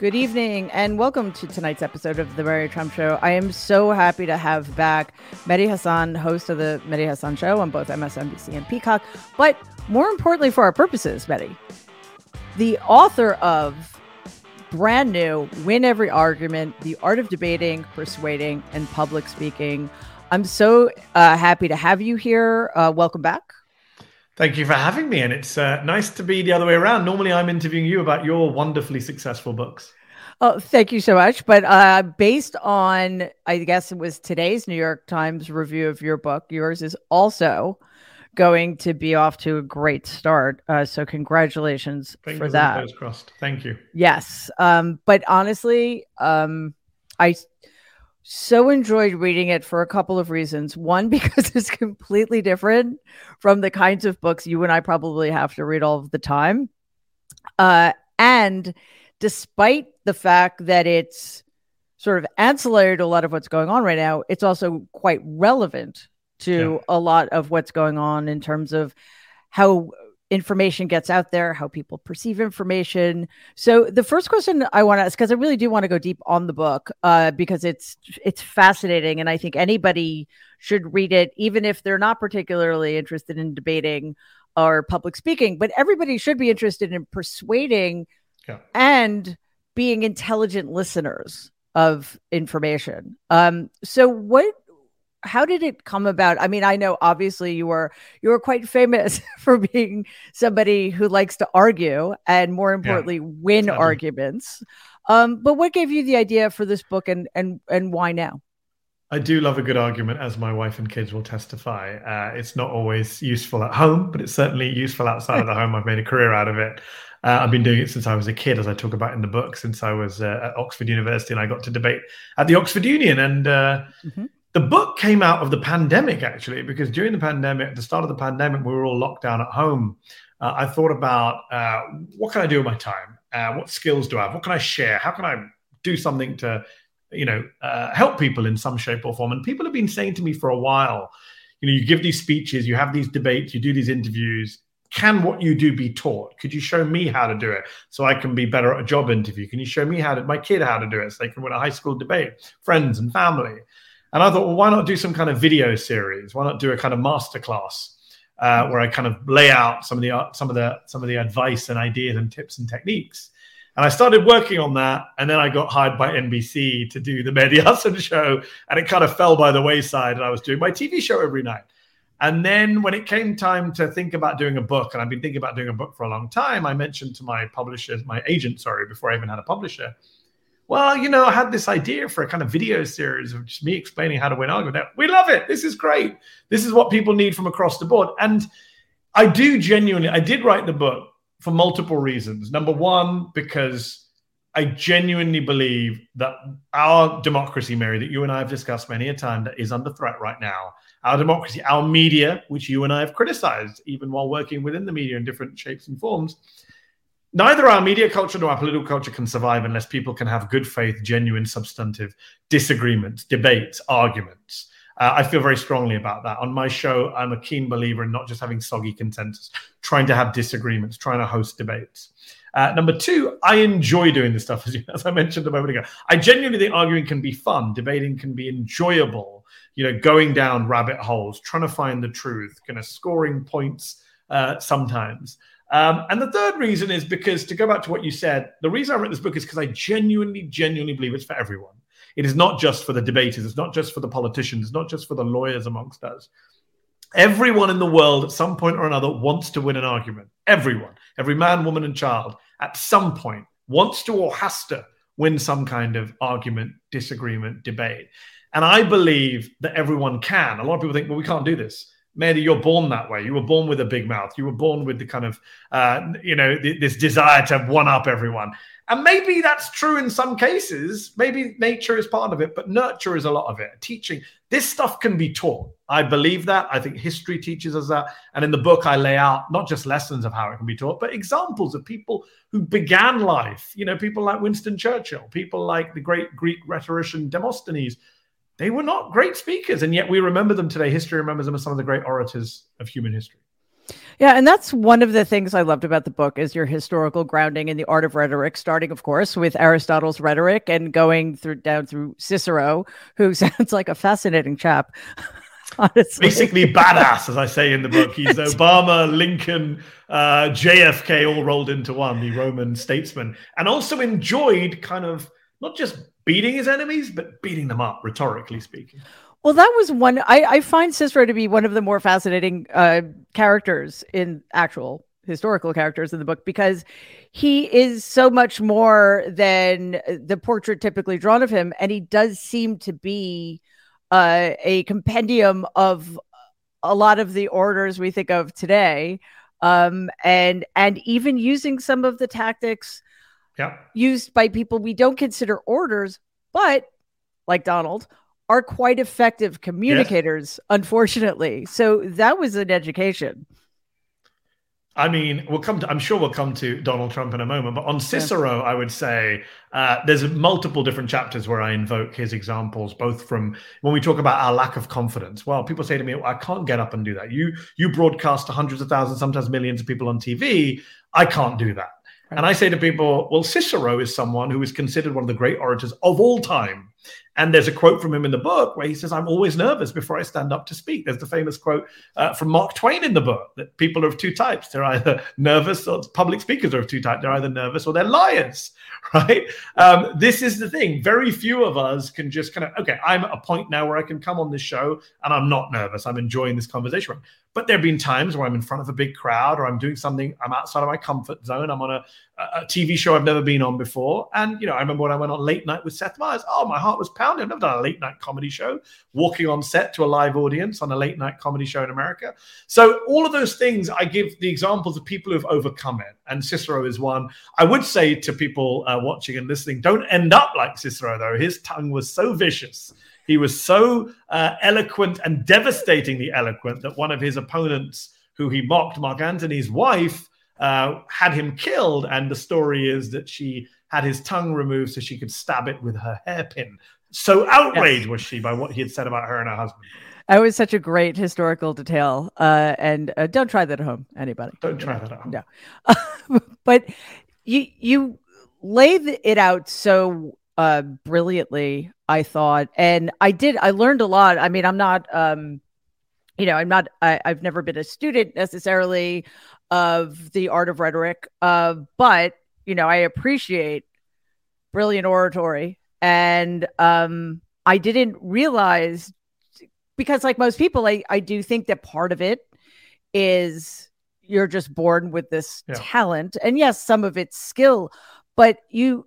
Good evening and welcome to tonight's episode of The Mary Trump Show. I am so happy to have back Mehdi Hasan, host of The Mehdi Hasan Show on both MSNBC and Peacock. But more importantly, for our purposes, Mehdi, the author of brand new Win Every Argument The Art of Debating, Persuading, and Public Speaking. I'm so uh, happy to have you here. Uh, welcome back. Thank you for having me. And it's uh, nice to be the other way around. Normally, I'm interviewing you about your wonderfully successful books. Oh, thank you so much. But uh, based on, I guess it was today's New York Times review of your book, yours is also going to be off to a great start. Uh, so, congratulations Fingers for that. crossed. Thank you. Yes. Um, but honestly, um, I so enjoyed reading it for a couple of reasons. One, because it's completely different from the kinds of books you and I probably have to read all of the time. Uh, and despite the fact that it's sort of ancillary to a lot of what's going on right now, it's also quite relevant to yeah. a lot of what's going on in terms of how information gets out there, how people perceive information. So the first question I want to ask, because I really do want to go deep on the book, uh, because it's it's fascinating, and I think anybody should read it, even if they're not particularly interested in debating or public speaking. But everybody should be interested in persuading yeah. and being intelligent listeners of information. Um, so what how did it come about? I mean, I know obviously you were you were quite famous for being somebody who likes to argue and more importantly yeah, win arguments. Um, but what gave you the idea for this book and and and why now? I do love a good argument, as my wife and kids will testify. Uh, it's not always useful at home, but it's certainly useful outside of the home. I've made a career out of it. Uh, I've been doing it since I was a kid, as I talk about in the book, since I was uh, at Oxford University and I got to debate at the Oxford Union. And uh, mm-hmm the book came out of the pandemic actually because during the pandemic at the start of the pandemic we were all locked down at home. Uh, i thought about uh, what can i do with my time? Uh, what skills do i have? What can i share? How can i do something to you know uh, help people in some shape or form? And people have been saying to me for a while you know you give these speeches you have these debates you do these interviews. Can what you do be taught? Could you show me how to do it so i can be better at a job interview? Can you show me how to my kid how to do it so they can win a high school debate friends and family and I thought, well, why not do some kind of video series? Why not do a kind of masterclass uh, where I kind of lay out some of the some of the some of the advice and ideas and tips and techniques? And I started working on that, and then I got hired by NBC to do the Mehdi show, and it kind of fell by the wayside. And I was doing my TV show every night. And then when it came time to think about doing a book, and I've been thinking about doing a book for a long time, I mentioned to my publisher, my agent, sorry, before I even had a publisher, well, you know, I had this idea for a kind of video series of just me explaining how to win argument. We love it. This is great. This is what people need from across the board. And I do genuinely, I did write the book for multiple reasons. Number one, because I genuinely believe that our democracy, Mary, that you and I have discussed many a time, that is under threat right now. Our democracy, our media, which you and I have criticized, even while working within the media in different shapes and forms. Neither our media culture nor our political culture can survive unless people can have good faith, genuine, substantive disagreements, debates, arguments. Uh, I feel very strongly about that. On my show, I'm a keen believer in not just having soggy consensus, trying to have disagreements, trying to host debates. Uh, number two, I enjoy doing this stuff, as, you, as I mentioned a moment ago. I genuinely think arguing can be fun, debating can be enjoyable. You know, going down rabbit holes, trying to find the truth, kind of scoring points uh, sometimes. Um, and the third reason is because, to go back to what you said, the reason I wrote this book is because I genuinely, genuinely believe it's for everyone. It is not just for the debaters, it's not just for the politicians, it's not just for the lawyers amongst us. Everyone in the world at some point or another wants to win an argument. Everyone, every man, woman, and child at some point wants to or has to win some kind of argument, disagreement, debate. And I believe that everyone can. A lot of people think, well, we can't do this. Maybe you're born that way. You were born with a big mouth. You were born with the kind of, uh, you know, th- this desire to one up everyone. And maybe that's true in some cases. Maybe nature is part of it, but nurture is a lot of it. Teaching this stuff can be taught. I believe that. I think history teaches us that. And in the book, I lay out not just lessons of how it can be taught, but examples of people who began life. You know, people like Winston Churchill, people like the great Greek rhetorician Demosthenes. They were not great speakers, and yet we remember them today. History remembers them as some of the great orators of human history. Yeah, and that's one of the things I loved about the book is your historical grounding in the art of rhetoric, starting, of course, with Aristotle's rhetoric and going through down through Cicero, who sounds like a fascinating chap. Honestly. Basically, badass, as I say in the book. He's Obama, Lincoln, uh, JFK, all rolled into one, the Roman statesman, and also enjoyed kind of not just beating his enemies, but beating them up, rhetorically speaking. Well, that was one. I, I find Cicero to be one of the more fascinating uh, characters in actual historical characters in the book because he is so much more than the portrait typically drawn of him, and he does seem to be uh, a compendium of a lot of the orders we think of today, um, and and even using some of the tactics yeah. used by people we don't consider orders, but like Donald are quite effective communicators, yes. unfortunately. So that was an education. I mean, we'll come to, I'm sure we'll come to Donald Trump in a moment, but on Cicero, yeah. I would say uh, there's multiple different chapters where I invoke his examples, both from when we talk about our lack of confidence. Well, people say to me, well, I can't get up and do that. You, you broadcast to hundreds of thousands, sometimes millions of people on TV. I can't do that. Right. And I say to people, well, Cicero is someone who is considered one of the great orators of all time. And there's a quote from him in the book where he says, I'm always nervous before I stand up to speak. There's the famous quote uh, from Mark Twain in the book that people are of two types. They're either nervous or public speakers are of two types. They're either nervous or they're liars, right? Um, this is the thing. Very few of us can just kind of, okay, I'm at a point now where I can come on this show and I'm not nervous. I'm enjoying this conversation. But there have been times where I'm in front of a big crowd or I'm doing something, I'm outside of my comfort zone. I'm on a, a TV show I've never been on before. And, you know, I remember when I went on late night with Seth Meyers, oh, my heart was pounding. I've never done a late night comedy show, walking on set to a live audience on a late night comedy show in America. So, all of those things, I give the examples of people who've overcome it. And Cicero is one. I would say to people uh, watching and listening, don't end up like Cicero, though. His tongue was so vicious he was so uh, eloquent and devastatingly eloquent that one of his opponents, who he mocked, Mark Antony's wife, uh, had him killed. And the story is that she had his tongue removed so she could stab it with her hairpin. So outraged yes. was she by what he had said about her and her husband. That was such a great historical detail. Uh, and uh, don't try that at home, anybody. Don't try that at home. No. but you you lay it out so uh, brilliantly, I thought, and I did. I learned a lot. I mean, I'm not, um, you know, I'm not. I, have never been a student necessarily of the art of rhetoric, uh, but you know, I appreciate brilliant oratory, and um, I didn't realize because, like most people, I I do think that part of it is you're just born with this yeah. talent, and yes, some of it's skill, but you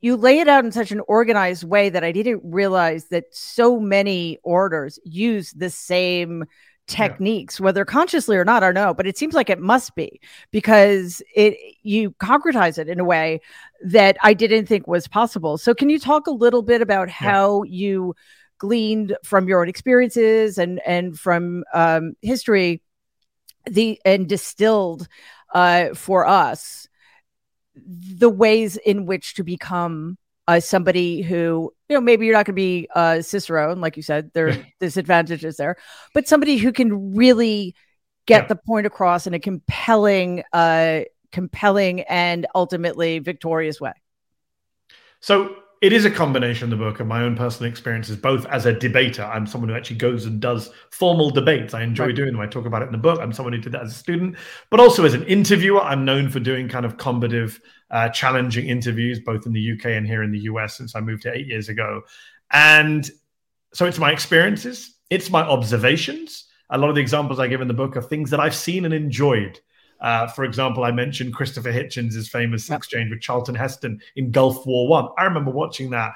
you lay it out in such an organized way that I didn't realize that so many orders use the same techniques, yeah. whether consciously or not, I don't know, but it seems like it must be because it you concretize it in a way that I didn't think was possible. So can you talk a little bit about how yeah. you gleaned from your own experiences and and from um, history the and distilled uh, for us the ways in which to become uh, somebody who you know maybe you're not going to be uh, Cicero, like you said, there are disadvantages there, but somebody who can really get yeah. the point across in a compelling, uh, compelling and ultimately victorious way. So it is a combination of the book of my own personal experiences, both as a debater. I'm someone who actually goes and does formal debates. I enjoy right. doing them. I talk about it in the book. I'm someone who did that as a student, but also as an interviewer. I'm known for doing kind of combative, uh, challenging interviews, both in the UK and here in the US since I moved here eight years ago. And so it's my experiences, it's my observations. A lot of the examples I give in the book are things that I've seen and enjoyed. Uh, for example, I mentioned Christopher Hitchens' famous yep. exchange with Charlton Heston in Gulf War One. I. I remember watching that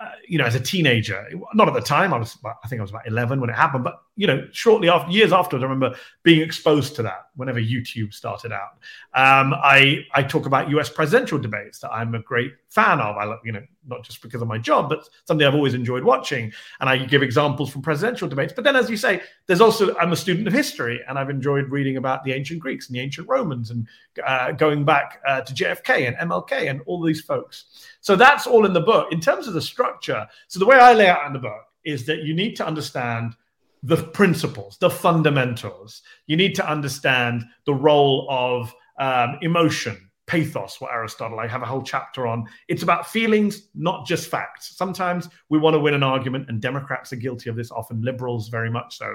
uh, you know, as a teenager, not at the time, I was, I think I was about 11 when it happened, but, you know, shortly after, years afterwards, I remember being exposed to that whenever YouTube started out. Um, I, I talk about US presidential debates that I'm a great fan of. I, you know, not just because of my job, but something I've always enjoyed watching. And I give examples from presidential debates. But then, as you say, there's also, I'm a student of history and I've enjoyed reading about the ancient Greeks and the ancient Romans and uh, going back uh, to JFK and MLK and all these folks. So that's all in the book. In terms of the structure, so the way I lay out in the book is that you need to understand the principles, the fundamentals. You need to understand the role of um, emotion, pathos, what Aristotle, I have a whole chapter on. It's about feelings, not just facts. Sometimes we want to win an argument, and Democrats are guilty of this, often liberals very much so.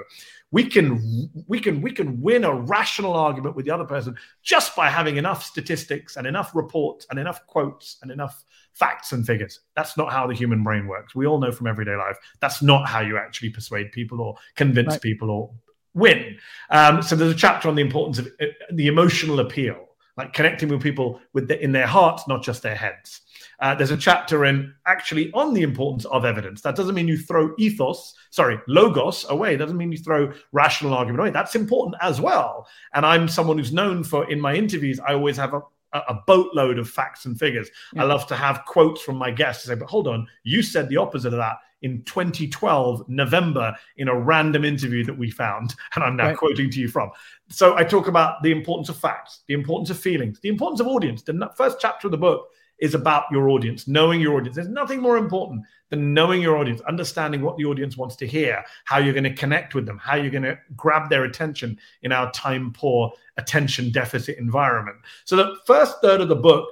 We can we can we can win a rational argument with the other person just by having enough statistics and enough reports and enough quotes and enough facts and figures. That's not how the human brain works. We all know from everyday life that's not how you actually persuade people or convince right. people or win. Um, so there's a chapter on the importance of uh, the emotional appeal, like connecting with people with the, in their hearts, not just their heads. Uh, there's a chapter in actually on the importance of evidence. That doesn't mean you throw ethos, sorry, logos away. It doesn't mean you throw rational argument away. That's important as well. And I'm someone who's known for in my interviews, I always have a a boatload of facts and figures. Yeah. I love to have quotes from my guests to say, but hold on, you said the opposite of that in 2012, November, in a random interview that we found. And I'm now right. quoting to you from. So I talk about the importance of facts, the importance of feelings, the importance of audience. The first chapter of the book is about your audience, knowing your audience. There's nothing more important than knowing your audience, understanding what the audience wants to hear, how you're going to connect with them, how you're going to grab their attention in our time poor, attention deficit environment. So the first third of the book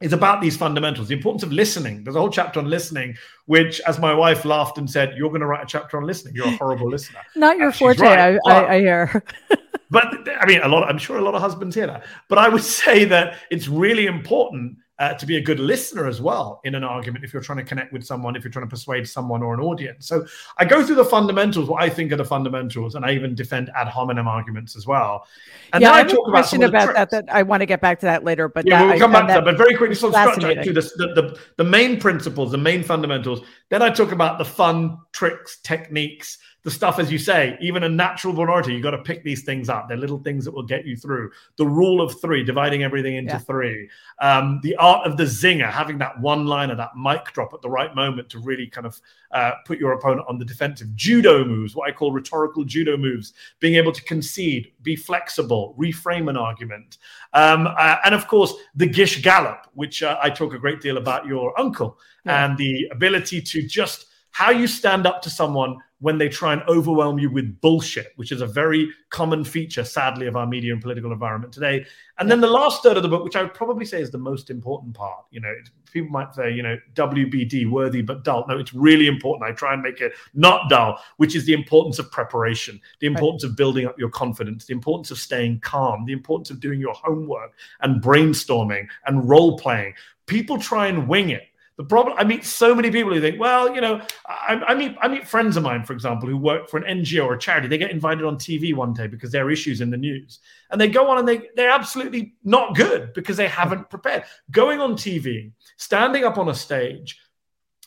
is about these fundamentals, the importance of listening. There's a whole chapter on listening, which, as my wife laughed and said, "You're going to write a chapter on listening. You're a horrible listener." Not your forte, right. I, I, I, hear. but I mean, a lot. I'm sure a lot of husbands hear that. But I would say that it's really important uh, to be a good listener as well in an argument if you're trying to connect with someone, if you're trying to persuade someone or an audience. So I go through the fundamentals, what I think are the fundamentals, and I even defend ad hominem arguments as well. And yeah, I I question about, about that, that I want to get back to that later. But yeah, we'll come back to that. But very quickly, so structure to the, the, the main principles, the main fundamentals. Then I talk about the fun tricks, techniques, the stuff, as you say, even a natural minority, you got to pick these things up. They're little things that will get you through. The rule of three, dividing everything into yeah. three. Um, the art of the zinger, having that one liner, that mic drop at the right moment to really kind of uh, put your opponent on the defensive. Judo moves, what I call rhetorical judo moves, being able to concede, be flexible, reframe an argument. Um, uh, and of course, the Gish Gallop, which uh, I talk a great deal about your uncle, yeah. and the ability to just how you stand up to someone when they try and overwhelm you with bullshit, which is a very common feature, sadly, of our media and political environment today. And then the last third of the book, which I would probably say is the most important part, you know, people might say, you know, WBD, worthy but dull. No, it's really important. I try and make it not dull, which is the importance of preparation, the importance right. of building up your confidence, the importance of staying calm, the importance of doing your homework and brainstorming and role playing. People try and wing it the problem, I meet so many people who think, well, you know, I, I, meet I meet friends of mine, for example, who work for an NGO or a charity. They get invited on TV one day because there are issues in the news, and they go on and they they're absolutely not good because they haven't prepared. Going on TV, standing up on a stage,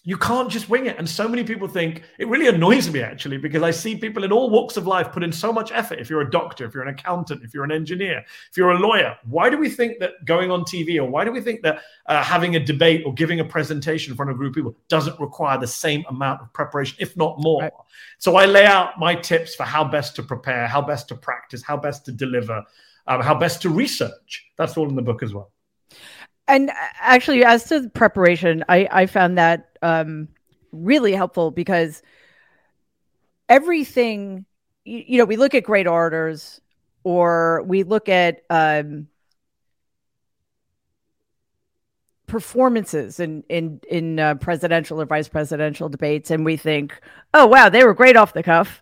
you can't just wing it. And so many people think it really annoys me actually because I see people in all walks of life put in so much effort. If you're a doctor, if you're an accountant, if you're an engineer, if you're a lawyer, why do we think that going on TV or why do we think that uh, having a debate or giving a presentation in front of a group of people doesn't require the same amount of preparation, if not more? Right. So I lay out my tips for how best to prepare, how best to practice, how best to deliver, um, how best to research. That's all in the book as well. And uh, actually, as to preparation, I, I found that um, really helpful because everything, you, you, know, we look at great orators or we look at um, performances in in in uh, presidential or vice presidential debates, and we think, oh wow, they were great off the cuff.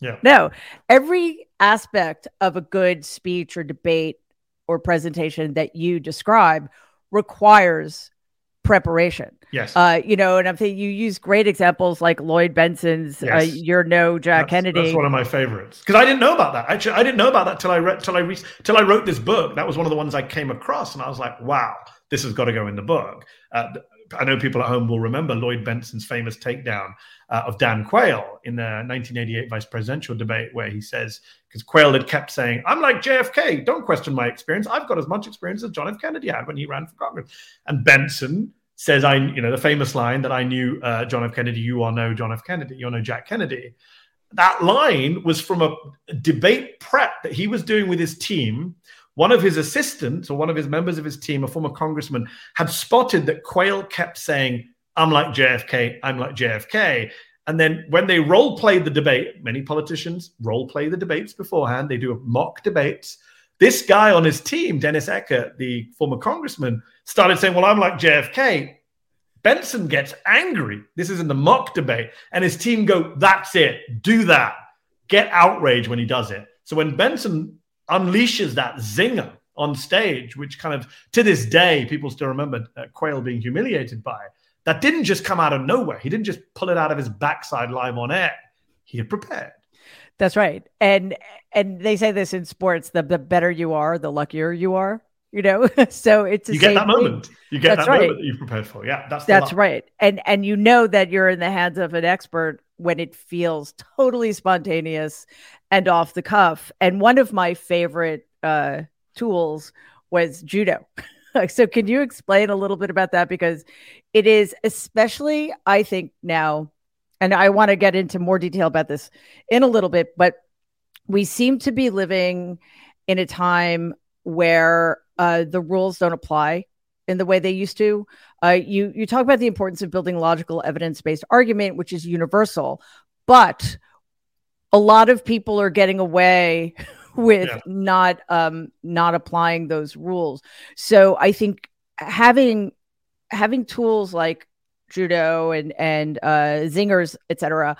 Yeah. No, every aspect of a good speech or debate or presentation that you describe requires preparation. Yes. Uh, you know, and I'm thinking you use great examples like Lloyd Bentsen's uh, yes. uh, "You're No Jack that's, Kennedy." That's one of my favorites because I didn't know about that. Actually, I didn't know about that till I read till I re- till I wrote this book. That was one of the ones I came across, and I was like, "Wow, this has got to go in the book." Uh, I know people at home will remember Lloyd Bentsen's famous takedown uh, of Dan Quayle in the 1988 vice presidential debate, where he says, because Quayle had kept saying, I'm like JFK, don't question my experience. I've got as much experience as John F. Kennedy had when he ran for Congress. And Bentsen says, I, you know, the famous line that I knew uh, John F. Kennedy, you are no John F. Kennedy, you're no Jack Kennedy. That line was from a debate prep that he was doing with his team one of his assistants or one of his members of his team, a former congressman, had spotted that Quayle kept saying, I'm like JFK, I'm like JFK. And then when they role played the debate, many politicians role play the debates beforehand, they do mock debates. This guy on his team, Dennis Eckart, the former congressman, started saying, Well, I'm like JFK. Bentsen gets angry. This is in the mock debate. And his team go, That's it. Do that. Get outraged when he does it. So when Bentsen unleashes that zinger on stage, which kind of to this day people still remember uh, Quayle being humiliated by. That didn't just come out of nowhere. He didn't just pull it out of his backside live on air. He had prepared. That's right. And and they say this in sports: the the better you are, the luckier you are. You know, so it's you get that thing. moment. You get that's that right. moment that you've prepared for. Yeah, that's that's right. And and you know that you're in the hands of an expert when it feels totally spontaneous and off the cuff. And one of my favorite uh, tools was judo. so, can you explain a little bit about that? Because it is especially, I think, now, and I want to get into more detail about this in a little bit, but we seem to be living in a time where uh, the rules don't apply in the way they used to. Uh, you you talk about the importance of building logical evidence based argument, which is universal, but a lot of people are getting away with yeah. not um not applying those rules. So I think having having tools like judo and and uh zingers etc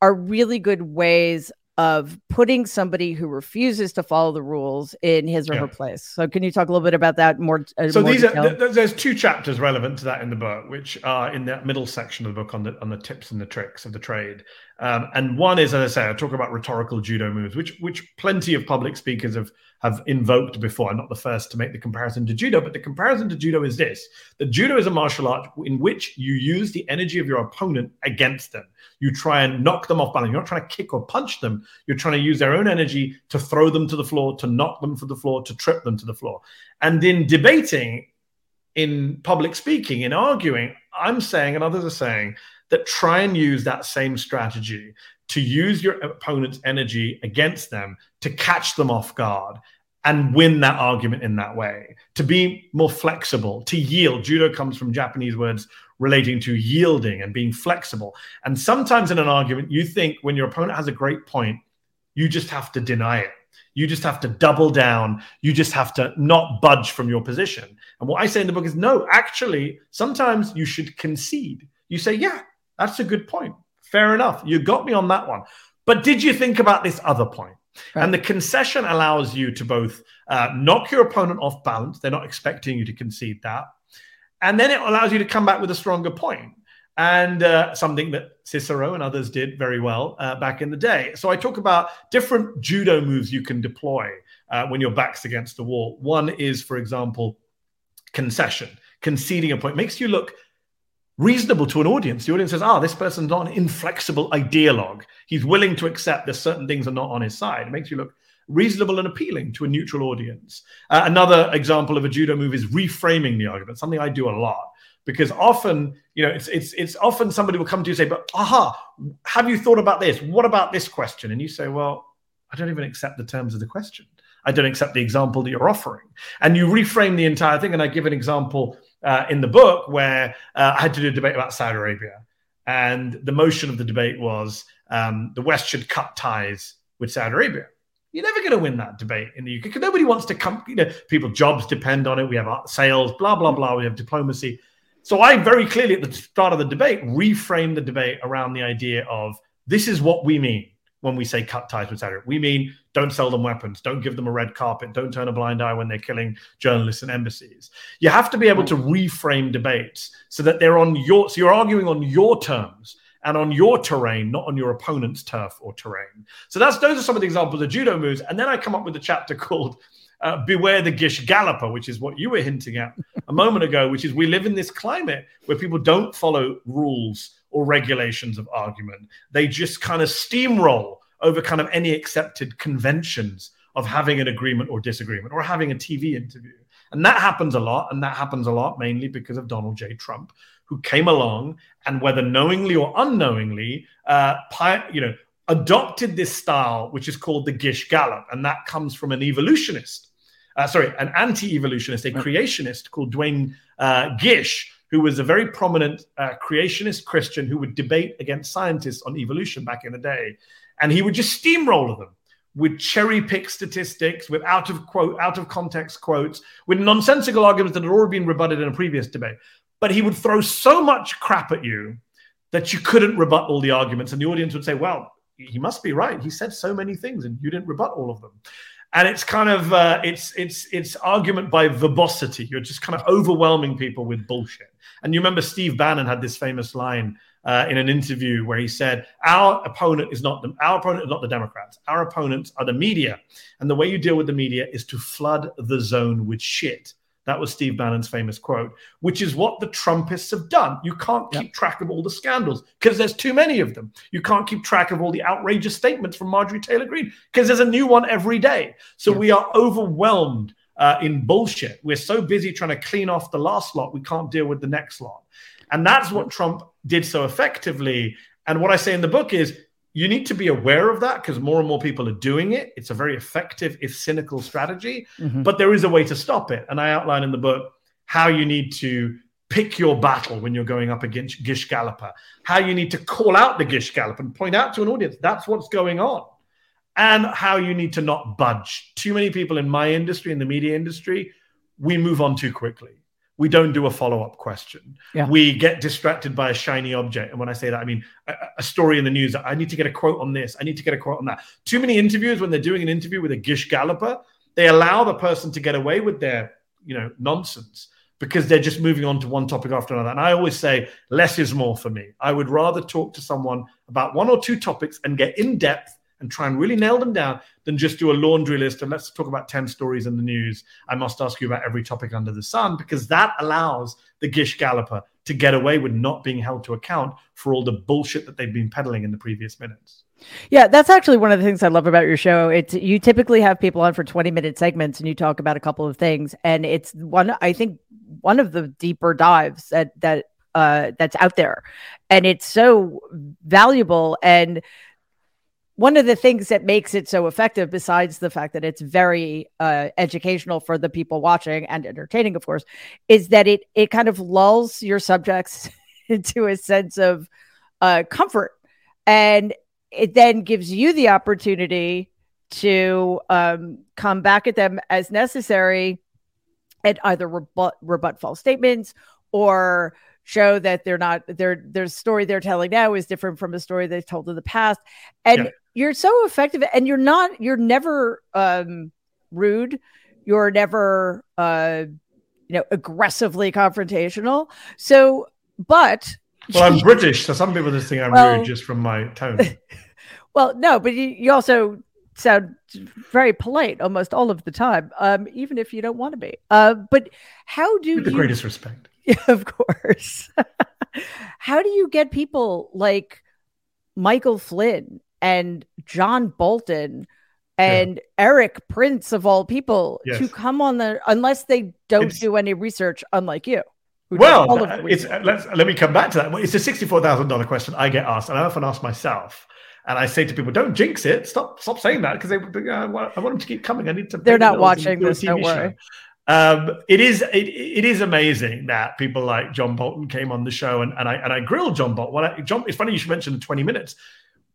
are really good ways of putting somebody who refuses to follow the rules in his or yeah. her place. So, can you talk a little bit about that more? Uh, so, more these detail? are there's two chapters relevant to that in the book, which are in that middle section of the book on the on the tips and the tricks of the trade. Um, and one is, as I say, I talk about rhetorical judo moves, which which plenty of public speakers have have invoked before. I'm not the first to make the comparison to judo, but the comparison to judo is this: that judo is a martial art in which you use the energy of your opponent against them. You try and knock them off balance. You're not trying to kick or punch them. You're trying to use their own energy to throw them to the floor, to knock them to the floor, to trip them to the floor. And in debating, in public speaking, in arguing, I'm saying, and others are saying that try and use that same strategy to use your opponent's energy against them to catch them off guard and win that argument in that way, to be more flexible, to yield. Judo comes from Japanese words relating to yielding and being flexible. And sometimes in an argument, you think when your opponent has a great point, you just have to deny it. You just have to double down. You just have to not budge from your position. And what I say in the book is no, actually, sometimes you should concede. You say, yeah, that's a good point. Fair enough. You got me on that one. But did you think about this other point? Right. And the concession allows you to both uh, knock your opponent off balance. They're not expecting you to concede that. And then it allows you to come back with a stronger point and uh, something that Cicero and others did very well uh, back in the day. So I talk about different judo moves you can deploy uh, when your back's against the wall. One is, for example, concession, conceding a point makes you look reasonable to an audience. The audience says, ah, this person's not an inflexible ideologue. He's willing to accept that certain things are not on his side. It makes you look reasonable and appealing to a neutral audience. Uh, another example of a judo move is reframing the argument, something I do a lot. Because often, you know, it's it's it's often somebody will come to you and say, "But aha, have you thought about this? What about this question?" And you say, "Well, I don't even accept the terms of the question. I don't accept the example that you're offering." And you reframe the entire thing. And I give an example uh, in the book where uh, I had to do a debate about Saudi Arabia, and the motion of the debate was um, the West should cut ties with Saudi Arabia. You're never going to win that debate in the UK because nobody wants to come. You know, people jobs depend on it. We have sales, blah blah blah. We have diplomacy. So I very clearly at the start of the debate reframed the debate around the idea of this is what we mean when we say cut ties with Saudi. We mean don't sell them weapons, don't give them a red carpet, don't turn a blind eye when they're killing journalists and embassies. You have to be able to reframe debates so that they're on your so you're arguing on your terms and on your terrain, not on your opponent's turf or terrain. So that's those are some of the examples of judo moves. And then I come up with a chapter called uh, Beware the Gish Galloper, which is what you were hinting at a moment ago, which is we live in this climate where people don't follow rules or regulations of argument. They just kind of steamroll over kind of any accepted conventions of having an agreement or disagreement or having a TV interview. And that happens a lot. And that happens a lot mainly because of Donald J. Trump, who came along and whether knowingly or unknowingly, uh, you know, adopted this style, which is called the Gish Gallop. And that comes from an evolutionist, uh, sorry, an anti evolutionist, a creationist called Duane uh, Gish, who was a very prominent uh, creationist Christian who would debate against scientists on evolution back in the day. And he would just steamroller them with cherry pick statistics, with out of quote, out of context quotes, with nonsensical arguments that had already been rebutted in a previous debate. But he would throw so much crap at you that you couldn't rebut all the arguments. And the audience would say, well, he must be right. He said so many things and you didn't rebut all of them and it's kind of uh, it's it's it's argument by verbosity. You're just kind of overwhelming people with bullshit. And you remember Steve Bannon had this famous line uh, in an interview where he said, "Our opponent is not the, our opponent is not the Democrats. Our opponents are the media, and the way you deal with the media is to flood the zone with shit." That was Steve Bannon's famous quote, which is what the Trumpists have done. You can't keep yep. track of all the scandals because there's too many of them. You can't keep track of all the outrageous statements from Marjorie Taylor Greene because there's a new one every day. So yep. we are overwhelmed uh, in bullshit. We're so busy trying to clean off the last lot, we can't deal with the next lot. And that's what Trump did so effectively. And what I say in the book is you need to be aware of that because more and more people are doing it. It's a very effective, if cynical strategy, mm-hmm. but there is a way to stop it. And I outline in the book how you need to pick your battle when you're going up against Gish Galloper, how you need to call out the Gish Gallop and point out to an audience that's what's going on, and how you need to not budge. Too many people in my industry, in the media industry, we move on too quickly we don't do a follow-up question. Yeah. we get distracted by a shiny object. And when i say that i mean a, a, story in the news i need to get a quote on this. I need to get a quote on that. Too many interviews when they're doing an interview with a gish galloper they allow the person to get away with their you know nonsense because they're just moving on to one topic after another. And i always say less is more for me. I would rather talk to someone about one or two topics and get in depth and try and really nail them down than just do a laundry list and let's talk about 10 stories in the news. I must ask you about every topic under the sun because that allows the Gish Galloper to get away with not being held to account for all the bullshit that they've been peddling in the previous minutes. Yeah, that's actually one of the things I love about your show. It's you typically have people on for 20 minute segments and you talk about a couple of things and it's one I think one of the deeper dives that that uh that's out there. And it's so valuable and one of the things that makes it so effective, besides the fact that it's very uh, educational for the people watching and entertaining, of course, is that it it kind of lulls your subjects into a sense of uh, comfort, and it then gives you the opportunity to um, come back at them as necessary, and either rebut, rebut false statements or show that they're not their their story they're telling now is different from a story they've told in the past. And yeah. you're so effective and you're not you're never um rude. You're never uh you know aggressively confrontational. So but well i'm british so some people just think i'm well, rude just from my tone. Well no but you, you also sound very polite almost all of the time um even if you don't want to be. Uh but how do With the you, greatest respect Yeah, of course. How do you get people like Michael Flynn and John Bolton and yeah. Erik Prince of all people yes. to come on the unless they don't it's, do any research, unlike you. Well, it's, uh, let's, let me come back to that. It's a sixty-four thousand dollar question I get asked, and I often ask myself. And I say to people, "Don't jinx it. Stop, stop saying that because they, I uh, want, I want them to keep coming. I need to." They're not watching this. Don't worry. Um, it is it, it is amazing that people like John Bolton came on the show and, and I and I grilled John Bolton. Well, I, John, it's funny you should mention the twenty minutes.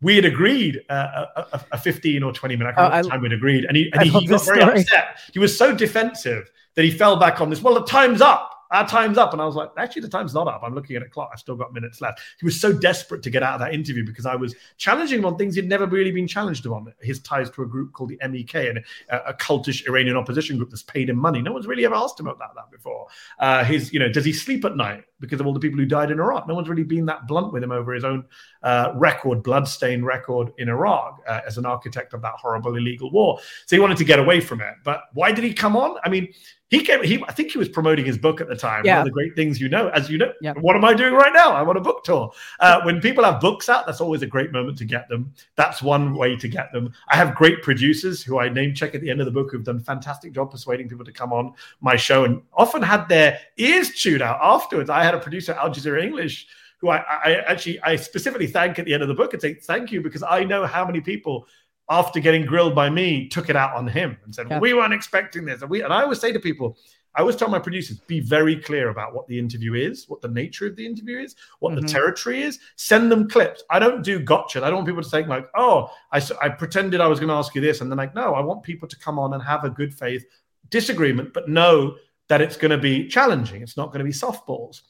We had agreed uh, a, a, 15 or 20 minute oh, time we'd agreed. And he, and he, he got very story. upset. He was so defensive that he fell back on this. Well the time's up our time's up. And I was like, actually, the time's not up. I'm looking at a clock. I've still got minutes left. He was so desperate to get out of that interview because I was challenging him on things he'd never really been challenged on. His ties to a group called the MEK, and a, a cultish Iranian opposition group that's paid him money. No one's really ever asked him about that before. Uh, his, you know, does he sleep at night because of all the people who died in Iraq? No one's really been that blunt with him over his own uh, record, bloodstained record in Iraq uh, as an architect of that horrible illegal war. So he wanted to get away from it. But why did he come on? I mean, he came. He, I think he was promoting his book at the time. Yeah. One of the great things you know, as you know, yeah. what am I doing right now? I'm on a book tour. Uh, when people have books out, that's always a great moment to get them. That's one way to get them. I have great producers who I name check at the end of the book who've done fantastic job persuading people to come on my show and often had their ears chewed out afterwards. I had a producer, Al Jazeera English, who I, I actually I specifically thank at the end of the book and say thank you because I know how many people after getting grilled by me, took it out on him and said, yeah. "We weren't expecting this." And we and I always say to people, I always tell my producers, be very clear about what the interview is, what the nature of the interview is, what mm-hmm. the territory is. Send them clips. I don't do gotcha. I don't want people to think like, "Oh, I, I pretended I was going to ask you this," and then like, no, I want people to come on and have a good faith disagreement, but know that it's going to be challenging. It's not going to be softballs.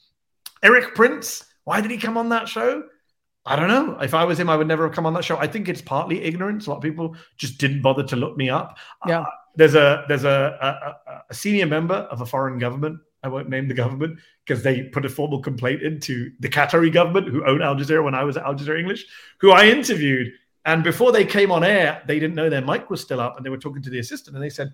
Erik Prince, why did he come on that show? I don't know. If I was him, I would never have come on that show. I think it's partly ignorance. A lot of people just didn't bother to look me up. Yeah. Uh, there's a there's a, a, a senior member of a foreign government. I won't name the government because they put a formal complaint into the Qatari government who own Al Jazeera when I was at Al Jazeera English, who I interviewed. And before they came on air, they didn't know their mic was still up, and they were talking to the assistant, and they said,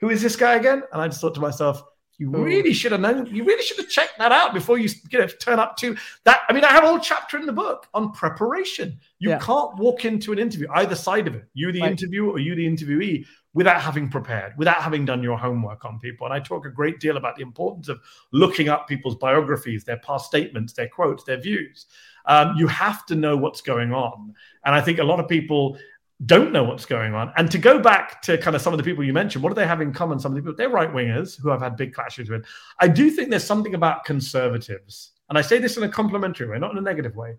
"Who is this guy again?" And I just thought to myself, you really should have known. You really should have checked that out before you, you know, turn up to that. I mean, I have a whole chapter in the book on preparation. You yeah. can't walk into an interview, either side of it, you the right. interviewer or you the interviewee, without having prepared, without having done your homework on people. And I talk a great deal about the importance of looking up people's biographies, their past statements, their quotes, their views. Um, you have to know what's going on. And I think a lot of people don't know what's going on. And to go back to kind of some of the people you mentioned, what do they have in common? Some of the people, they're right wingers who I've had big clashes with. I do think there's something about conservatives, and I say this in a complimentary way, not in a negative way,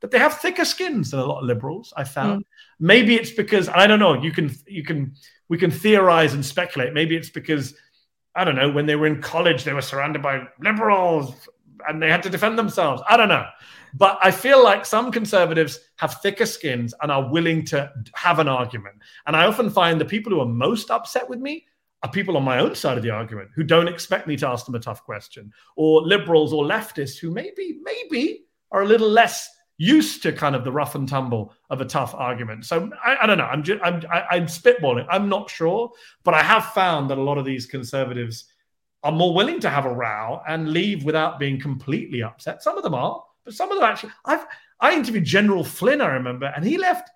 that they have thicker skins than a lot of liberals. I found mm. maybe it's because I don't know. You can you can we can theorize and speculate. Maybe it's because I don't know when they were in college they were surrounded by liberals and they had to defend themselves. I don't know. But I feel like some conservatives have thicker skins and are willing to have an argument. And I often find the people who are most upset with me are people on my own side of the argument who don't expect me to ask them a tough question, or liberals or leftists who maybe, maybe are a little less used to kind of the rough and tumble of a tough argument. So I, I don't know. I'm just I'm I, I'm spitballing. I'm not sure, but I have found that a lot of these conservatives are more willing to have a row and leave without being completely upset. Some of them are, but some of them actually, I've I interviewed General Flynn, I remember, and he left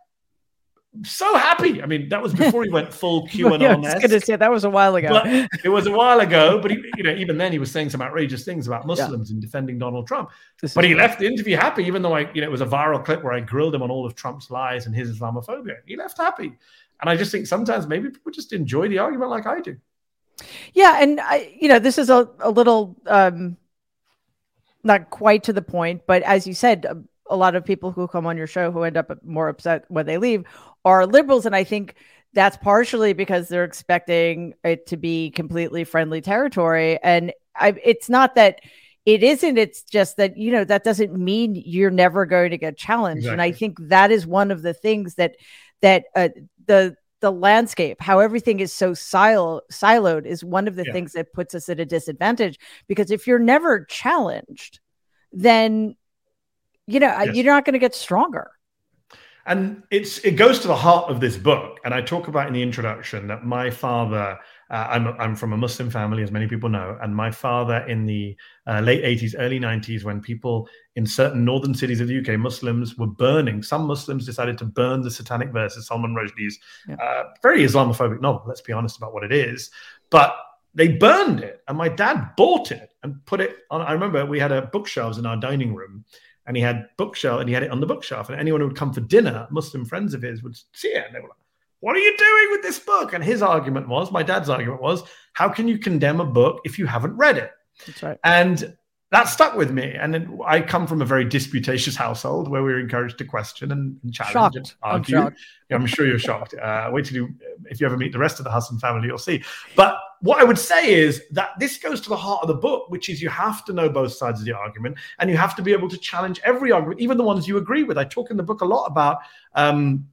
so happy. I mean, that was before he went full QAnon. yeah, I was going to say that was a while ago. But it was a while ago, but he, you know, even then he was saying some outrageous things about Muslims yeah. and defending Donald Trump. This but he left the interview happy, even though I, you know, it was a viral clip where I grilled him on all of Trump's lies and his Islamophobia. He left happy, and I just think sometimes maybe people just enjoy the argument like I do. Yeah, and I, you know, this is a, a little um not quite to the point, but as you said, a, a lot of people who come on your show who end up more upset when they leave are liberals. And I think that's partially because they're expecting it to be completely friendly territory. And I, it's not that it isn't, it's just that, you know, that doesn't mean you're never going to get challenged. Exactly. And I think that is one of the things that, that uh, the, the landscape, how everything is so silo- siloed, is one of the yeah. things that puts us at a disadvantage. Because if you're never challenged, then you know yes. you're not going to get stronger. And it's it goes to the heart of this book, and I talk about in the introduction that my father Uh, I'm I'm from a Muslim family, as many people know, and my father in the uh, late 80s, early 90s, when people in certain northern cities of the UK, Muslims were burning. Some Muslims decided to burn the Satanic Verses, Salman Rushdie's yeah. uh, very Islamophobic novel. Let's be honest about what it is, but they burned it, and my dad bought it and put it on. I remember we had a bookshelves in our dining room, and he had bookshelf, and he had it on the bookshelf, and anyone who would come for dinner, Muslim friends of his, would see it, and they were like what are you doing with this book? And his argument was, my dad's argument was, how can you condemn a book if you haven't read it? That's right. And that stuck with me. And then I come from a very disputatious household where we were encouraged to question and, and challenge shocked. and argue. I'm, yeah, I'm, sure you're shocked. Uh, wait till you, if you ever meet the rest of the Hasan family, you'll see. But what I would say is that this goes to the heart of the book, which is you have to know both sides of the argument and you have to be able to challenge every argument, even the ones you agree with. I talk in the book a lot about um,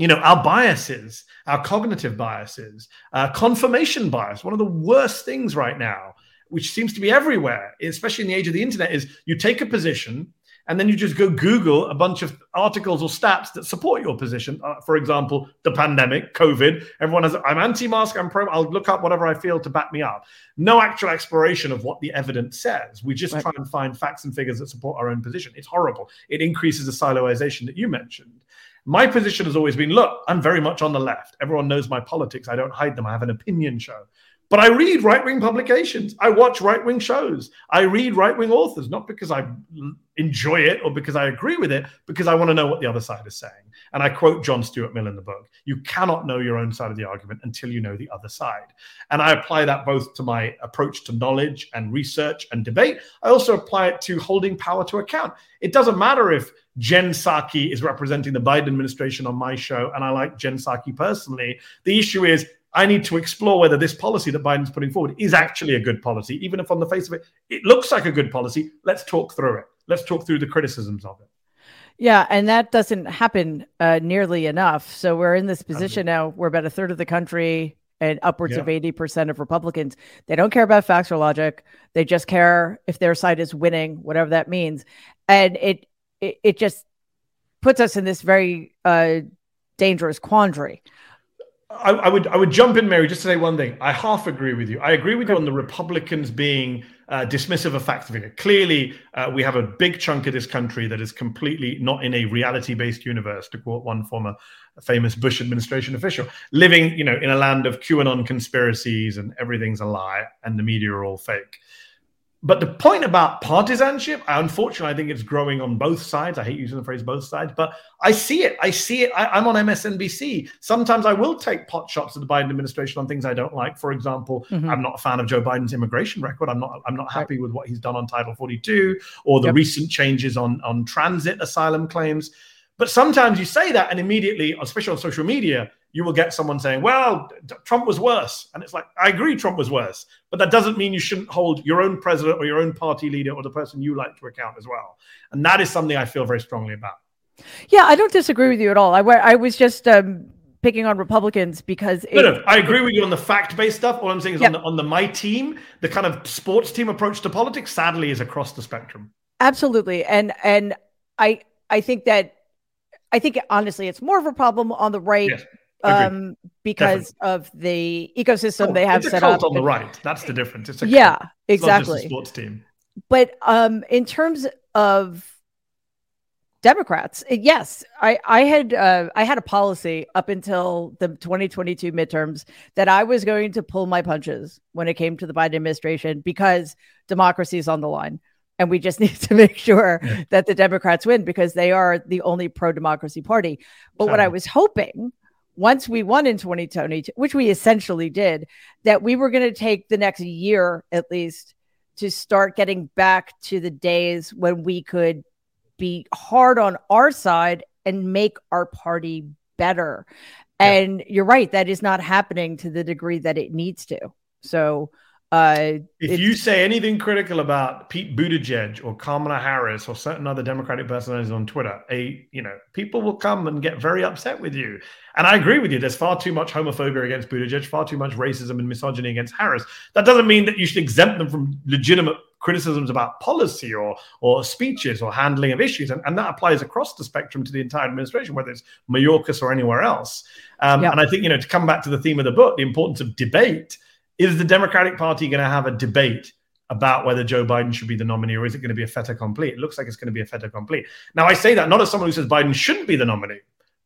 you know our biases our cognitive biases uh, confirmation bias one of the worst things right now which seems to be everywhere especially in the age of the internet is you take a position and then you just go google a bunch of articles or stats that support your position. Uh, for example the pandemic covid everyone has i'm anti-mask i'm pro i'll look up whatever i feel to back me up. No actual exploration of what the evidence says. We just right. try and find facts and figures that support our own position. It's horrible. It increases the siloization that you mentioned my position has always been look, I'm very much on the left. Everyone knows my politics. I don't hide them. I have an opinion show. But I read right wing publications. I watch right wing shows. I read right wing authors, not because I enjoy it or because I agree with it, because I want to know what the other side is saying. And I quote John Stuart Mill in the book You cannot know your own side of the argument until you know the other side. And I apply that both to my approach to knowledge and research and debate. I also apply it to holding power to account. It doesn't matter if Jen Psaki is representing the Biden administration on my show, and I like Jen Psaki personally. The issue is I need to explore whether this policy that Biden's putting forward is actually a good policy, even if on the face of it, it looks like a good policy. Let's talk through it. Let's talk through the criticisms of it. Yeah, and that doesn't happen uh, nearly enough. So we're in this position now We're about a third of the country and upwards yeah. of 80% of Republicans, they don't care about facts or logic. They just care if their side is winning, whatever that means. And it it, it just puts us in this very uh, dangerous quandary. I, I, would I would jump in, Mary, just to say one thing. I half agree with you. I agree with you on the Republicans being uh, dismissive of facts figure. Clearly, uh, we have a big chunk of this country that is completely not in a reality-based universe, to quote one former famous Bush administration official, living, you know, in a land of QAnon conspiracies and everything's a lie and the media are all fake. But the point about partisanship, unfortunately, I think it's growing on both sides. I hate using the phrase both sides, but I see it. I see it. I, am on MSNBC. Sometimes I will take pot shots at the Biden administration on things I don't like. For example, mm-hmm. I'm not a fan of Joe Biden's immigration record. I'm not. I'm not happy with what he's done on Title 42 or the yep. recent changes on on transit asylum claims. But sometimes you say that, and immediately, especially on social media, you will get someone saying, well, Trump was worse. And it's like, I agree, Trump was worse. But that doesn't mean you shouldn't hold your own president or your own party leader or the person you like to account as well. And that is something I feel very strongly about. Yeah, I don't disagree with you at all. I, I was just um, picking on Republicans because it, no, no, I agree with you on the fact-based stuff. All I'm saying is on the on the my team, the kind of sports team approach to politics, sadly, is across the spectrum. Absolutely, and and I I think that I think honestly, it's more of a problem on the right. Yes um, because Definitely. of the ecosystem oh, they have set up on the right. That's the difference. It's a yeah, cult. exactly. sports team. But um, in terms of Democrats, yes, I I had uh, I had a policy up until the 2022 midterms that I was going to pull my punches when it came to the Biden administration because democracy is on the line. And we just need to make sure yeah. that the Democrats win because they are the only pro democracy party. But what I was hoping once we won in 2020, which we essentially did, that we were going to take the next year at least to start getting back to the days when we could be hard on our side and make our party better. Yeah. And you're right, that is not happening to the degree that it needs to. So, uh, if you say anything critical about Pete Buttigieg or Kamala Harris or certain other Democratic personalities on Twitter, a you know people will come and get very upset with you. And I agree with you. There's far too much homophobia against Buttigieg, far too much racism and misogyny against Harris. That doesn't mean that you should exempt them from legitimate criticisms about policy or or speeches or handling of issues, and, and that applies across the spectrum to the entire administration, whether it's Mayorkas or anywhere else. Um, yeah. And I think you know to come back to the theme of the book, the importance of debate is the Democratic Party going to have a debate about whether Joe Biden should be the nominee or is it going to be a fait accompli? It looks like it's going to be a fait accompli. Now, I say that not as someone who says Biden shouldn't be the nominee.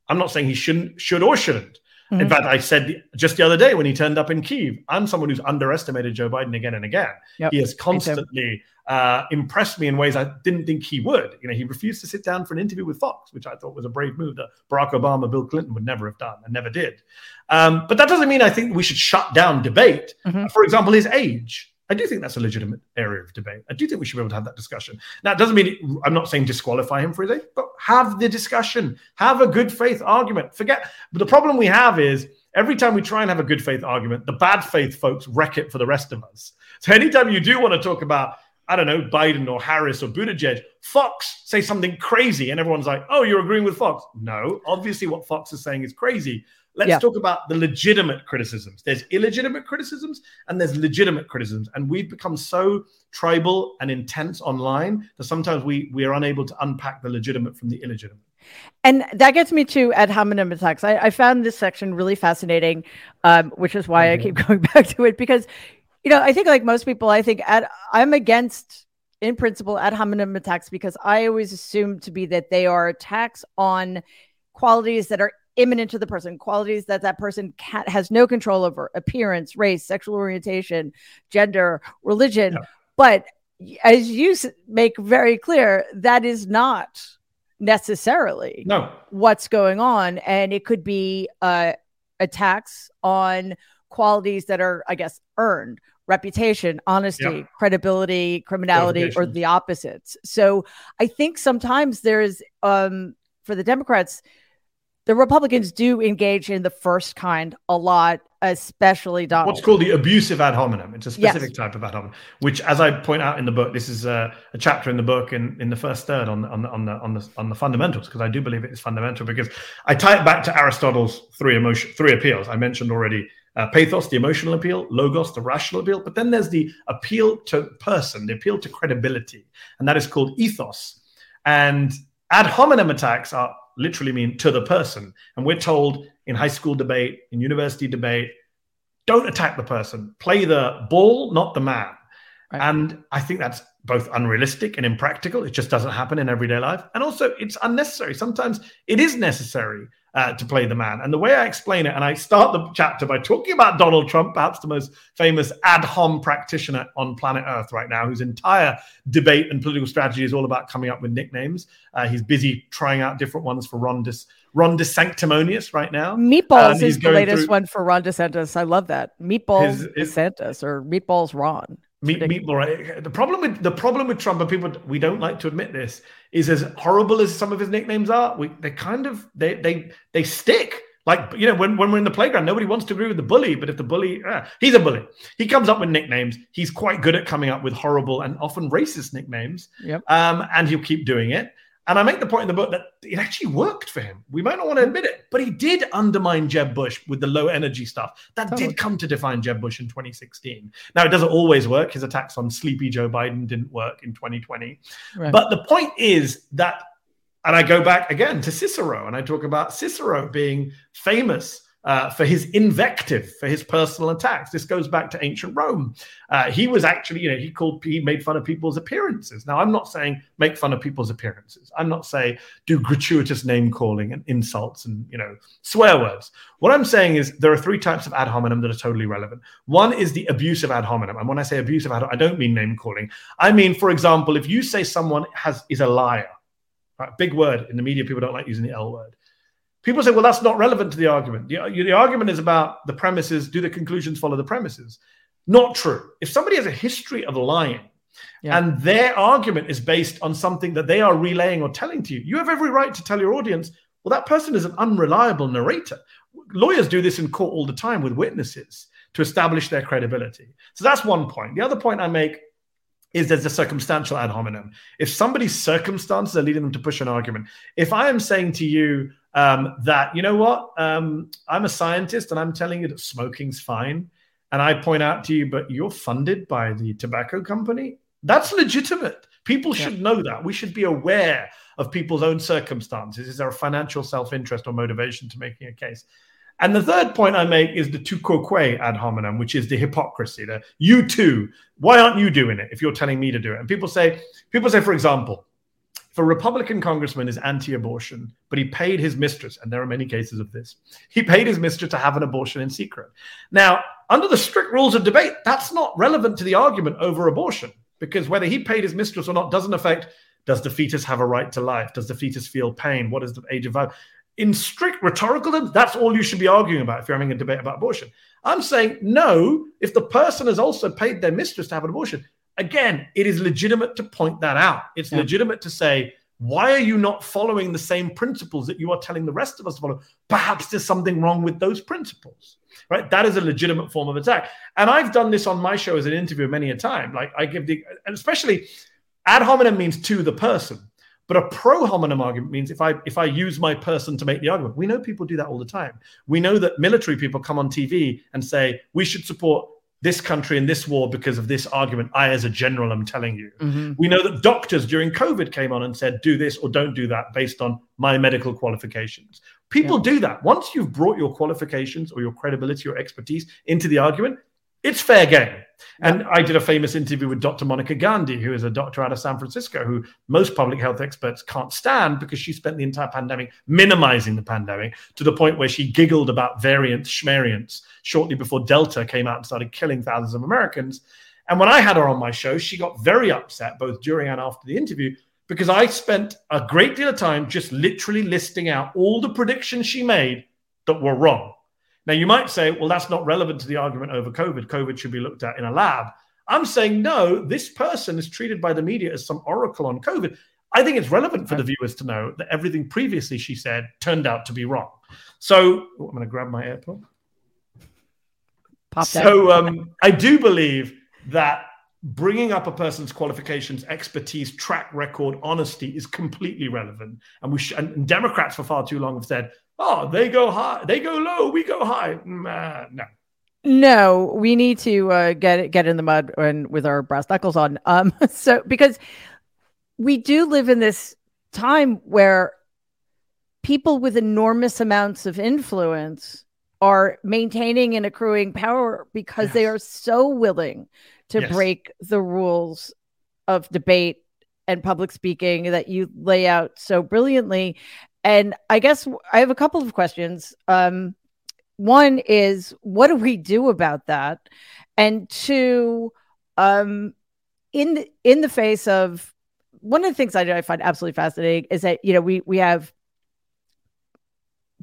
I'm not saying he shouldn't, should or shouldn't. Mm-hmm. In fact, I said just the other day when he turned up in Kiev, I'm someone who's underestimated Joe Biden again and again. Yep. He has constantly uh, impressed me in ways I didn't think he would. You know, he refused to sit down for an interview with Fox, which I thought was a brave move that Barack Obama, Bill Clinton would never have done and never did. Um, but that doesn't mean I think we should shut down debate. Mm-hmm. For example, his age. I do think that's a legitimate area of debate. I do think we should be able to have that discussion. Now, it doesn't mean I'm not saying disqualify him for his age, but have the discussion, have a good faith argument. Forget, but the problem we have is every time we try and have a good faith argument, the bad faith folks wreck it for the rest of us. So anytime you do want to talk about, I don't know, Biden or Harris or Buttigieg, Fox say something crazy, and everyone's like, "Oh, you're agreeing with Fox?" No, obviously, what Fox is saying is crazy. Let's yeah. talk about the legitimate criticisms. There's illegitimate criticisms and there's legitimate criticisms. And we've become so tribal and intense online that sometimes we, we are unable to unpack the legitimate from the illegitimate. And that gets me to ad hominem attacks. I, I found this section really fascinating, um, which is why mm-hmm. I keep going back to it because, you know, I think like most people, I think ad, I'm against, in principle, ad hominem attacks because I always assume to be that they are attacks on qualities that are imminent to the person, qualities that that person can, has no control over appearance, race, sexual orientation, gender, religion. Yeah. But as you make very clear, that is not necessarily no. what's going on. And it could be uh, attacks on qualities that are, I guess, earned reputation, honesty, yep. credibility, criminality, or the opposites. So I think sometimes there's, um, for the Democrats, the Republicans do engage in the first kind a lot, especially Donald. What's called the abusive ad hominem. It's a specific yes. type of ad hominem, which, as I point out in the book, this is a, a chapter in the book in, in the first third on the, on the on the on the on the fundamentals because I do believe it is fundamental because I tie it back to Aristotle's three emotion three appeals I mentioned already. Uh, pathos, the emotional appeal, logos, the rational appeal, but then there's the appeal to person, the appeal to credibility, and that is called ethos. And ad hominem attacks are literally mean to the person. And we're told in high school debate, in university debate, don't attack the person, play the ball, not the man. Right. And I think that's both unrealistic and impractical. It just doesn't happen in everyday life. And also, it's unnecessary. Sometimes it is necessary uh, to play the man. And the way I explain it, and I start the chapter by talking about Donald Trump, perhaps the most famous ad hom practitioner on planet Earth right now, whose entire debate and political strategy is all about coming up with nicknames. Uh, he's busy trying out different ones for Ron, Dis- Ron DeSanctimonious right now. Meatballs um, is the latest through... one for Ron DeSantis. I love that. Meatballs his, his... DeSantis or Meatballs Ron. Meat, meat The problem with the problem with Trump, and people we don't like to admit this, is as horrible as some of his nicknames are, we they kind of they they they stick. Like you know, when, when we're in the playground, nobody wants to agree with the bully, but if the bully, ah, he's a bully. He comes up with nicknames. He's quite good at coming up with horrible and often racist nicknames. Yep. Um, and he'll keep doing it. And I make the point in the book that it actually worked for him. We might not want to admit it, but he did undermine Jeb Bush with the low energy stuff. That totally. did come to define Jeb Bush in 2016. Now, it doesn't always work. His attacks on sleepy Joe Biden didn't work in 2020. Right. But the point is that, and I go back again to Cicero, and I talk about Cicero being famous uh, for his invective, for his personal attacks. This goes back to ancient Rome. Uh, he was actually, you know, he called, he made fun of people's appearances. Now, I'm not saying make fun of people's appearances. I'm not saying do gratuitous name calling and insults and, you know, swear words. What I'm saying is there are three types of ad hominem that are totally relevant. One is the abusive ad hominem. And when I say abusive ad I don't mean name calling. I mean, for example, if you say someone has is a liar, right, big word in the media, people don't like using the L word People say, well, that's not relevant to the argument. The, the argument is about the premises. Do the conclusions follow the premises? Not true. If somebody has a history of lying yeah. and their argument is based on something that they are relaying or telling to you, you have every right to tell your audience, well, that person is an unreliable narrator. Lawyers do this in court all the time with witnesses to establish their credibility. So that's one point. The other point I make is there's a circumstantial ad hominem. If somebody's circumstances are leading them to push an argument, if I am saying to you, um, that you know what um, i'm a scientist and i'm telling you that smoking's fine and i point out to you but you're funded by the tobacco company that's legitimate people yeah. should know that we should be aware of people's own circumstances is there a financial self-interest or motivation to making a case And the third point I make is the tu quoque ad hominem, which is the hypocrisy. The you too. Why aren't you doing it if you're telling me to do it? And people say, people say, for example, if a Republican congressman is anti-abortion, but he paid his mistress, and there are many cases of this, he paid his mistress to have an abortion in secret. Now, under the strict rules of debate, that's not relevant to the argument over abortion, because whether he paid his mistress or not doesn't affect does the fetus have a right to life? Does the fetus feel pain? What is the age of life? in strict rhetorical terms, that's all you should be arguing about if you're having a debate about abortion. I'm saying no, if the person has also paid their mistress to have an abortion, again, it is legitimate to point that out. It's yeah. legitimate to say, why are you not following the same principles that you are telling the rest of us to follow? Perhaps there's something wrong with those principles, right? That is a legitimate form of attack. And I've done this on my show as an interview many a time. Like I give the, and especially ad hominem means to the person. But a pro hominem argument means if I if I use my person to make the argument, we know people do that all the time. We know that military people come on TV and say we should support this country in this war because of this argument. I, as a general, am telling you. Mm-hmm. We know that doctors during COVID came on and said do this or don't do that based on my medical qualifications. People yeah. do that. Once you've brought your qualifications or your credibility or expertise into the argument, it's fair game. And I did a famous interview with Dr. Monica Gandhi, who is a doctor out of San Francisco, who most public health experts can't stand because she spent the entire pandemic minimizing the pandemic to the point where she giggled about variants, schmariants, shortly before Delta came out and started killing thousands of Americans. And when I had her on my show, she got very upset both during and after the interview because I spent a great deal of time just literally listing out all the predictions she made that were wrong. Now, you might say, well, that's not relevant to the argument over COVID. COVID should be looked at in a lab. I'm saying, no, this person is treated by the media as some oracle on COVID. I think it's relevant for the viewers to know that everything previously she said turned out to be wrong. So oh, I'm going to grab my AirPod. Pop so um, I do believe that bringing up a person's qualifications, expertise, track record, honesty is completely relevant. And we sh- and Democrats for far too long have said oh, they go high, they go low, we go high. Uh, no. No, we need to uh, get get in the mud and with our brass knuckles on. Um, so because we do live in this time where people with enormous amounts of influence are maintaining and accruing power because yes. they are so willing to yes. break the rules of debate and public speaking that you lay out so brilliantly. And I guess I have a couple of questions. Um, one is, what do we do about that? And two, um, in the, in the face of one of the things I, I find absolutely fascinating is that you know we we have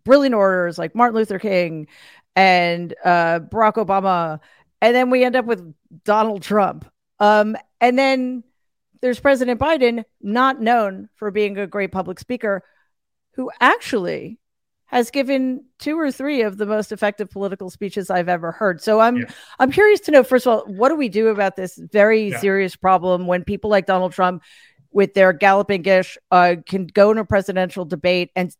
brilliant orators like Martin Luther King and uh, Barack Obama, and then we end up with Donald Trump. Um, and then there's President Biden, not known for being a great public speaker, who actually has given two or three of the most effective political speeches I've ever heard. So I'm yeah. I'm curious to know first of all, what do we do about this very yeah. serious problem when people like Donald Trump with their galloping gish uh, can go in a presidential debate and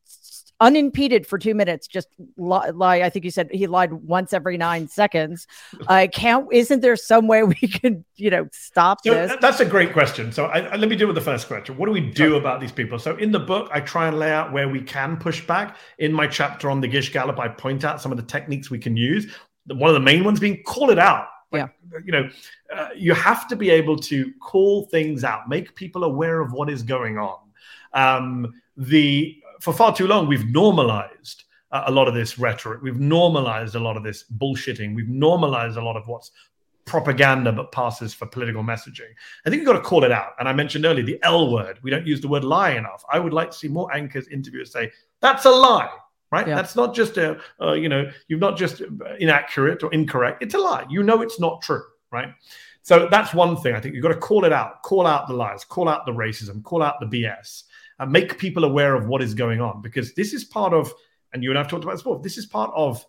unimpeded for two minutes, just lie, lie. I think you said he lied once every nine seconds. I uh, can't. Isn't there some way we can, you know, stop so this? That's a great question. So I, I, let me deal with the first question. What do we do about these people? So in the book, I try and lay out where we can push back. In my chapter on the Gish Gallop, I point out some of the techniques we can use. One of the main ones being call it out. Like, yeah. You know, uh, you have to be able to call things out, make people aware of what is going on. Um, the for far too long, we've normalized uh, a lot of this rhetoric. We've normalized a lot of this bullshitting. We've normalized a lot of what's propaganda but passes for political messaging. I think you've got to call it out. And I mentioned earlier the L word. We don't use the word lie enough. I would like to see more anchors, interviewers say, that's a lie, right? Yeah. That's not just a, uh, you know, you've not just inaccurate or incorrect. It's a lie. You know it's not true, right? So that's one thing. I think you've got to call it out, call out the lies, call out the racism, call out the BS and make people aware of what is going on because this is part of and you and I've talked about this before this is part of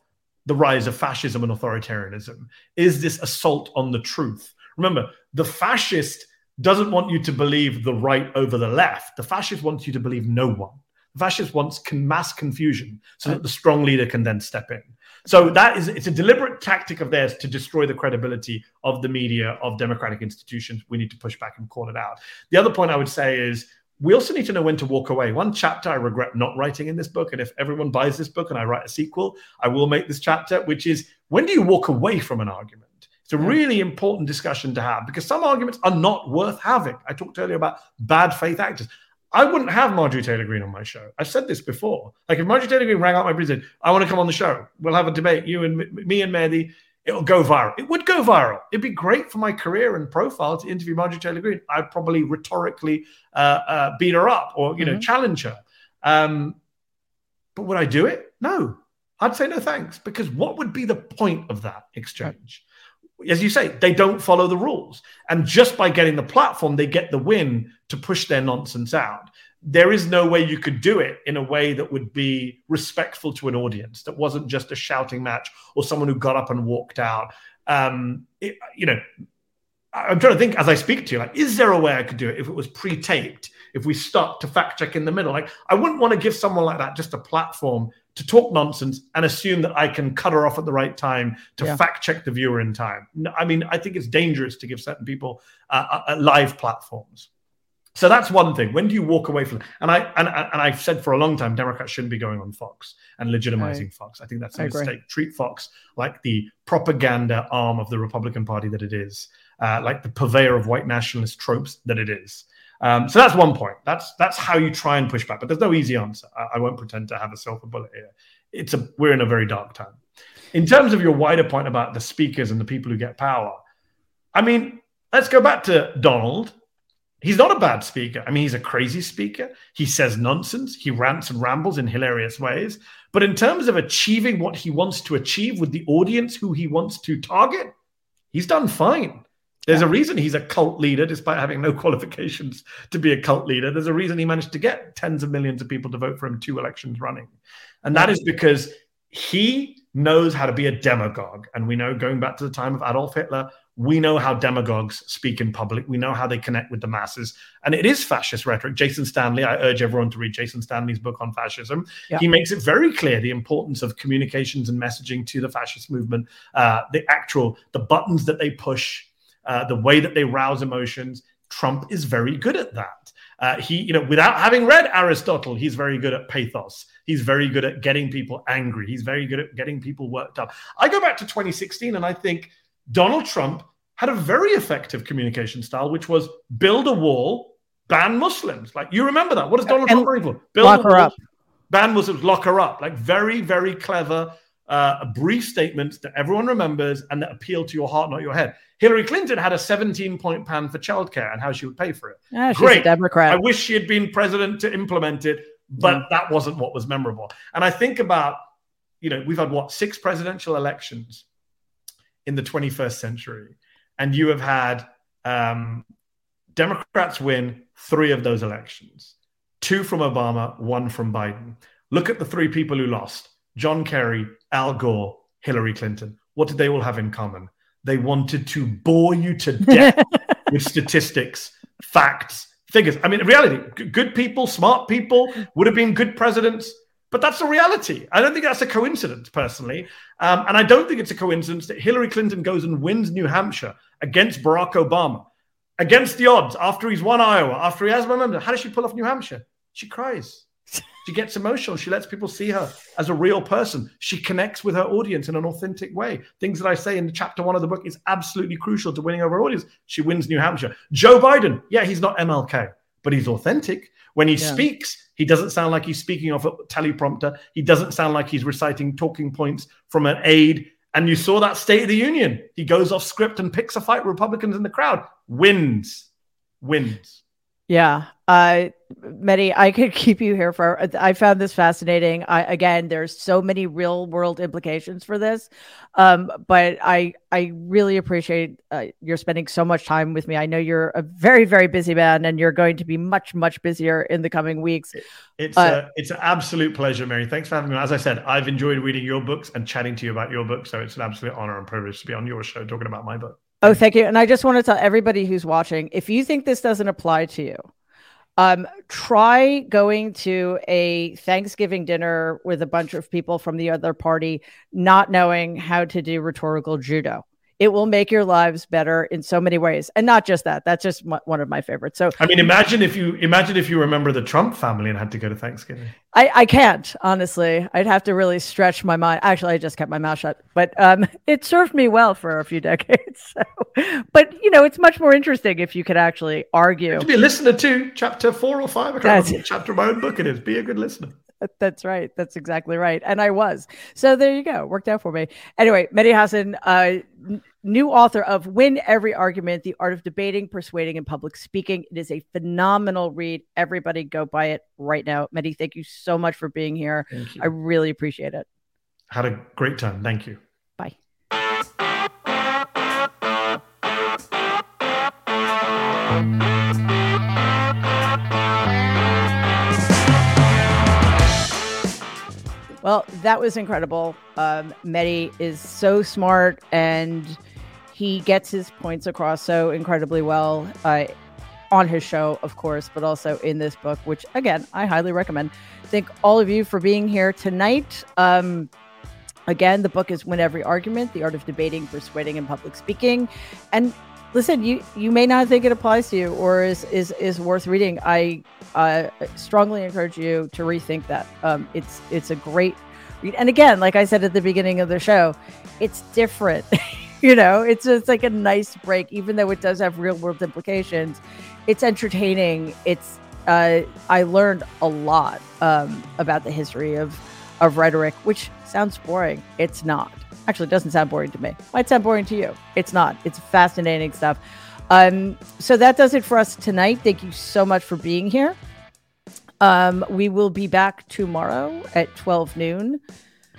the rise of fascism and authoritarianism is this assault on the truth. Remember the fascist doesn't want you to believe the right over the left. The fascist wants you to believe no one. The fascist wants mass confusion so that the strong leader can then step in. So that is it's a deliberate tactic of theirs to destroy the credibility of the media of democratic institutions. We need to push back and call it out. The other point i would say is we also need to know when to walk away. One chapter I regret not writing in this book, and if everyone buys this book and I write a sequel, I will make this chapter, which is when do you walk away from an argument? It's a really important discussion to have because some arguments are not worth having. I talked earlier about bad faith actors. I wouldn't have Marjorie Taylor Greene on my show. I've said this before. Like if Marjorie Taylor Greene rang out my president, I want to come on the show. We'll have a debate, you and me and Mehdi. It'll go viral. It would go viral. It'd be great for my career and profile to interview Marjorie Taylor Greene. I'd probably rhetorically uh, uh, beat her up or you know mm-hmm. challenge her. Um, but would I do it? No. I'd say no thanks because what would be the point of that exchange? as you say, they don't follow the rules. And just by getting the platform, they get the win to push their nonsense out. There is no way you could do it in a way that would be respectful to an audience, that wasn't just a shouting match or someone who got up and walked out. Um, it, you know, I'm trying to think as I speak to you, like, is there a way I could do it if it was pre taped? If we stopped to fact check in the middle? Like, I wouldn't want to give someone like that just a platform to talk nonsense and assume that I can cut her off at the right time to yeah. fact check the viewer in time. I mean, I think it's dangerous to give certain people uh, uh, live platforms. So that's one thing. When do you walk away from? And I and, and I've said for a long time, Democrats shouldn't be going on Fox and legitimizing right. Fox. I think that's a I mistake. Agree. Treat Fox like the propaganda arm of the Republican Party that it is, uh, like the purveyor of white nationalist tropes that it is. Um, so that's one point. That's that's how you try and push back. But there's no easy answer. I, I won't pretend to have a silver bullet here. It's a we're in a very dark time. In terms of your wider point about the speakers and the people who get power, I mean, let's go back to Donald. He's not a bad speaker. I mean, he's a crazy speaker. He says nonsense. He rants and rambles in hilarious ways. But in terms of achieving what he wants to achieve with the audience who he wants to target, he's done fine. There's yeah. a reason he's a cult leader, despite having no qualifications to be a cult leader. There's a reason he managed to get tens of millions of people to vote for him two elections running. And that is because he knows how to be a demagogue. And we know, going back to the time of Adolf Hitler, we know how demagogues speak in public. We know how they connect with the masses. And it is fascist rhetoric. Jason Stanley, I urge everyone to read Jason Stanley's book on fascism. Yeah. He makes it very clear the importance of communications and messaging to the fascist movement, uh, the actual, the buttons that they push uh, the way that they rouse emotions. Trump is very good at that. Uh, he, you know, without having read Aristotle, he's very good at pathos. He's very good at getting people angry. He's very good at getting people worked up. I go back to 2016 and I think Donald Trump had a very effective communication style, which was build a wall, ban Muslims. Like you remember that? What does Donald and Trump for? Build lock her up. Ban Muslims, lock her up. Like very, very clever uh, a brief statement that everyone remembers and that appeal to your heart, not your head. Hillary Clinton had a 17 point plan for childcare and how she would pay for it. Yeah, Great. Democrat. I wish she had been president to implement it, but mm. that wasn't what was memorable. And I think about, you know, we've had what, six presidential elections in the 21st century. And you have had um, Democrats win three of those elections two from Obama, one from Biden. Look at the three people who lost John Kerry, Al Gore, Hillary Clinton. What did they all have in common? They wanted to bore you to death with statistics, facts, figures. I mean, in reality, good people, smart people would have been good presidents, but that's the reality. I don't think that's a coincidence, personally. Um, and I don't think it's a coincidence that Hillary Clinton goes and wins New Hampshire against Barack Obama, against the odds, after he's won Iowa, after he has momentum. How does she pull off New Hampshire? She cries. She gets emotional. She lets people see her as a real person. She connects with her audience in an authentic way. Things that I say in chapter one of the book is absolutely crucial to winning over audience. She wins New Hampshire. Joe Biden, yeah, he's not MLK, but he's authentic. When he yeah. speaks, he doesn't sound like he's speaking off a teleprompter. He doesn't sound like he's reciting talking points from an aide. And you saw that State of the Union. He goes off script and picks a fight with Republicans in the crowd. Wins. Wins. Yeah. Uh, Mehdi, I could keep you here for. I found this fascinating. I again, there's so many real world implications for this, um, but I I really appreciate uh, you're spending so much time with me. I know you're a very very busy man, and you're going to be much much busier in the coming weeks. It's uh, a, it's an absolute pleasure, Mary. Thanks for having me. As I said, I've enjoyed reading your books and chatting to you about your book. So it's an absolute honor and privilege to be on your show talking about my book. Oh, thank you. And I just want to tell everybody who's watching if you think this doesn't apply to you, um, try going to a Thanksgiving dinner with a bunch of people from the other party, not knowing how to do rhetorical judo. It will make your lives better in so many ways. And not just that that's just one of my favorites. So i mean imagine if you imagine if you remember the trump family and had to go to thanksgiving. I i can't honestly. I'd have to really stretch my mind. Actually i just kept my mouth shut. But um it served me well for a few decades. So but you know it's much more interesting if you could actually argue. To be a listener to chapter four or five i can't remember what chapter of my own book it is. Be a good listener that's right. That's exactly right. And I was. So there you go. Worked out for me. Anyway, Mehdi Hasan, uh, n- new author of Win Every Argument The Art of Debating, Persuading, and Public Speaking. It is a phenomenal read. Everybody go buy it right now. Mehdi, thank you so much for being here. I really appreciate it. Had a great time. Thank you. Bye. Well, that was incredible. Um, is so smart and he gets his points across so incredibly well uh, on his show, of course, but also in this book, which again, I highly recommend. Thank all of you for being here tonight. Um, again, the book is Win Every Argument The Art of Debating, Persuading, and Public Speaking. And listen, you you may not think it applies to you or is is is worth reading. I uh, strongly encourage you to rethink that. Um, it's it's a great read, and again, like I said at the beginning of the show, it's different. you know, it's just like a nice break, even though it does have real world implications. It's entertaining. It's uh, I learned a lot um, about the history of of rhetoric, which sounds boring. It's not. Actually, it doesn't sound boring to me. Might sound boring to you. It's not. It's fascinating stuff. Um, so that does it for us tonight. Thank you so much for being here. Um, we will be back tomorrow at 12 noon,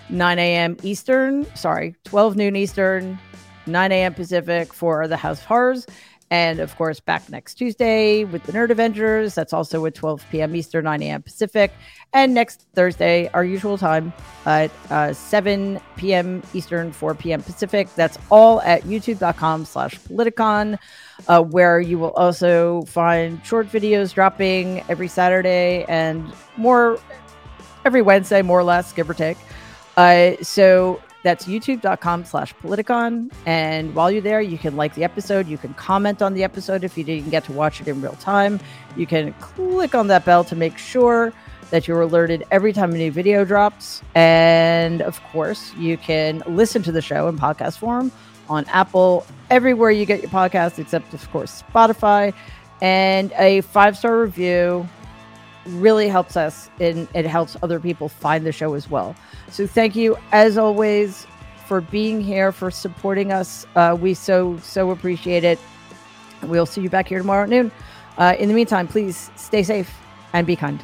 9 a.m. Eastern. Sorry, 12 noon Eastern, 9 a.m. Pacific for the House of Horrors. And of course, back next Tuesday with the Nerd Avengers. That's also at 12 p.m. Eastern, 9 a.m. Pacific. And next Thursday, our usual time at uh, 7 p.m. Eastern, 4 p.m. Pacific. That's all at youtube.com slash politicon, uh, where you will also find short videos dropping every Saturday and more every Wednesday, more or less, give or take. Uh, so that's youtube.com slash politicon. And while you're there, you can like the episode. You can comment on the episode if you didn't get to watch it in real time. You can click on that bell to make sure that you're alerted every time a new video drops. And of course, you can listen to the show in podcast form on Apple, everywhere you get your podcast, except, of course, Spotify. And a five star review really helps us and it helps other people find the show as well. So thank you as always for being here, for supporting us. Uh, we so, so appreciate it. We'll see you back here tomorrow at noon. Uh, in the meantime, please stay safe and be kind.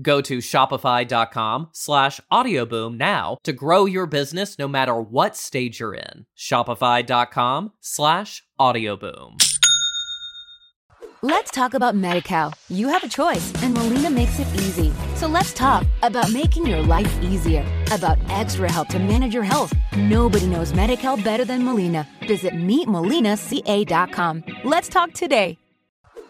Go to shopify.com slash audioboom now to grow your business no matter what stage you're in. Shopify.com slash audioboom. Let's talk about MediCal. You have a choice, and Molina makes it easy. So let's talk about making your life easier, about extra help to manage your health. Nobody knows MediCal better than Molina. Visit meetmolinaca.com. Let's talk today.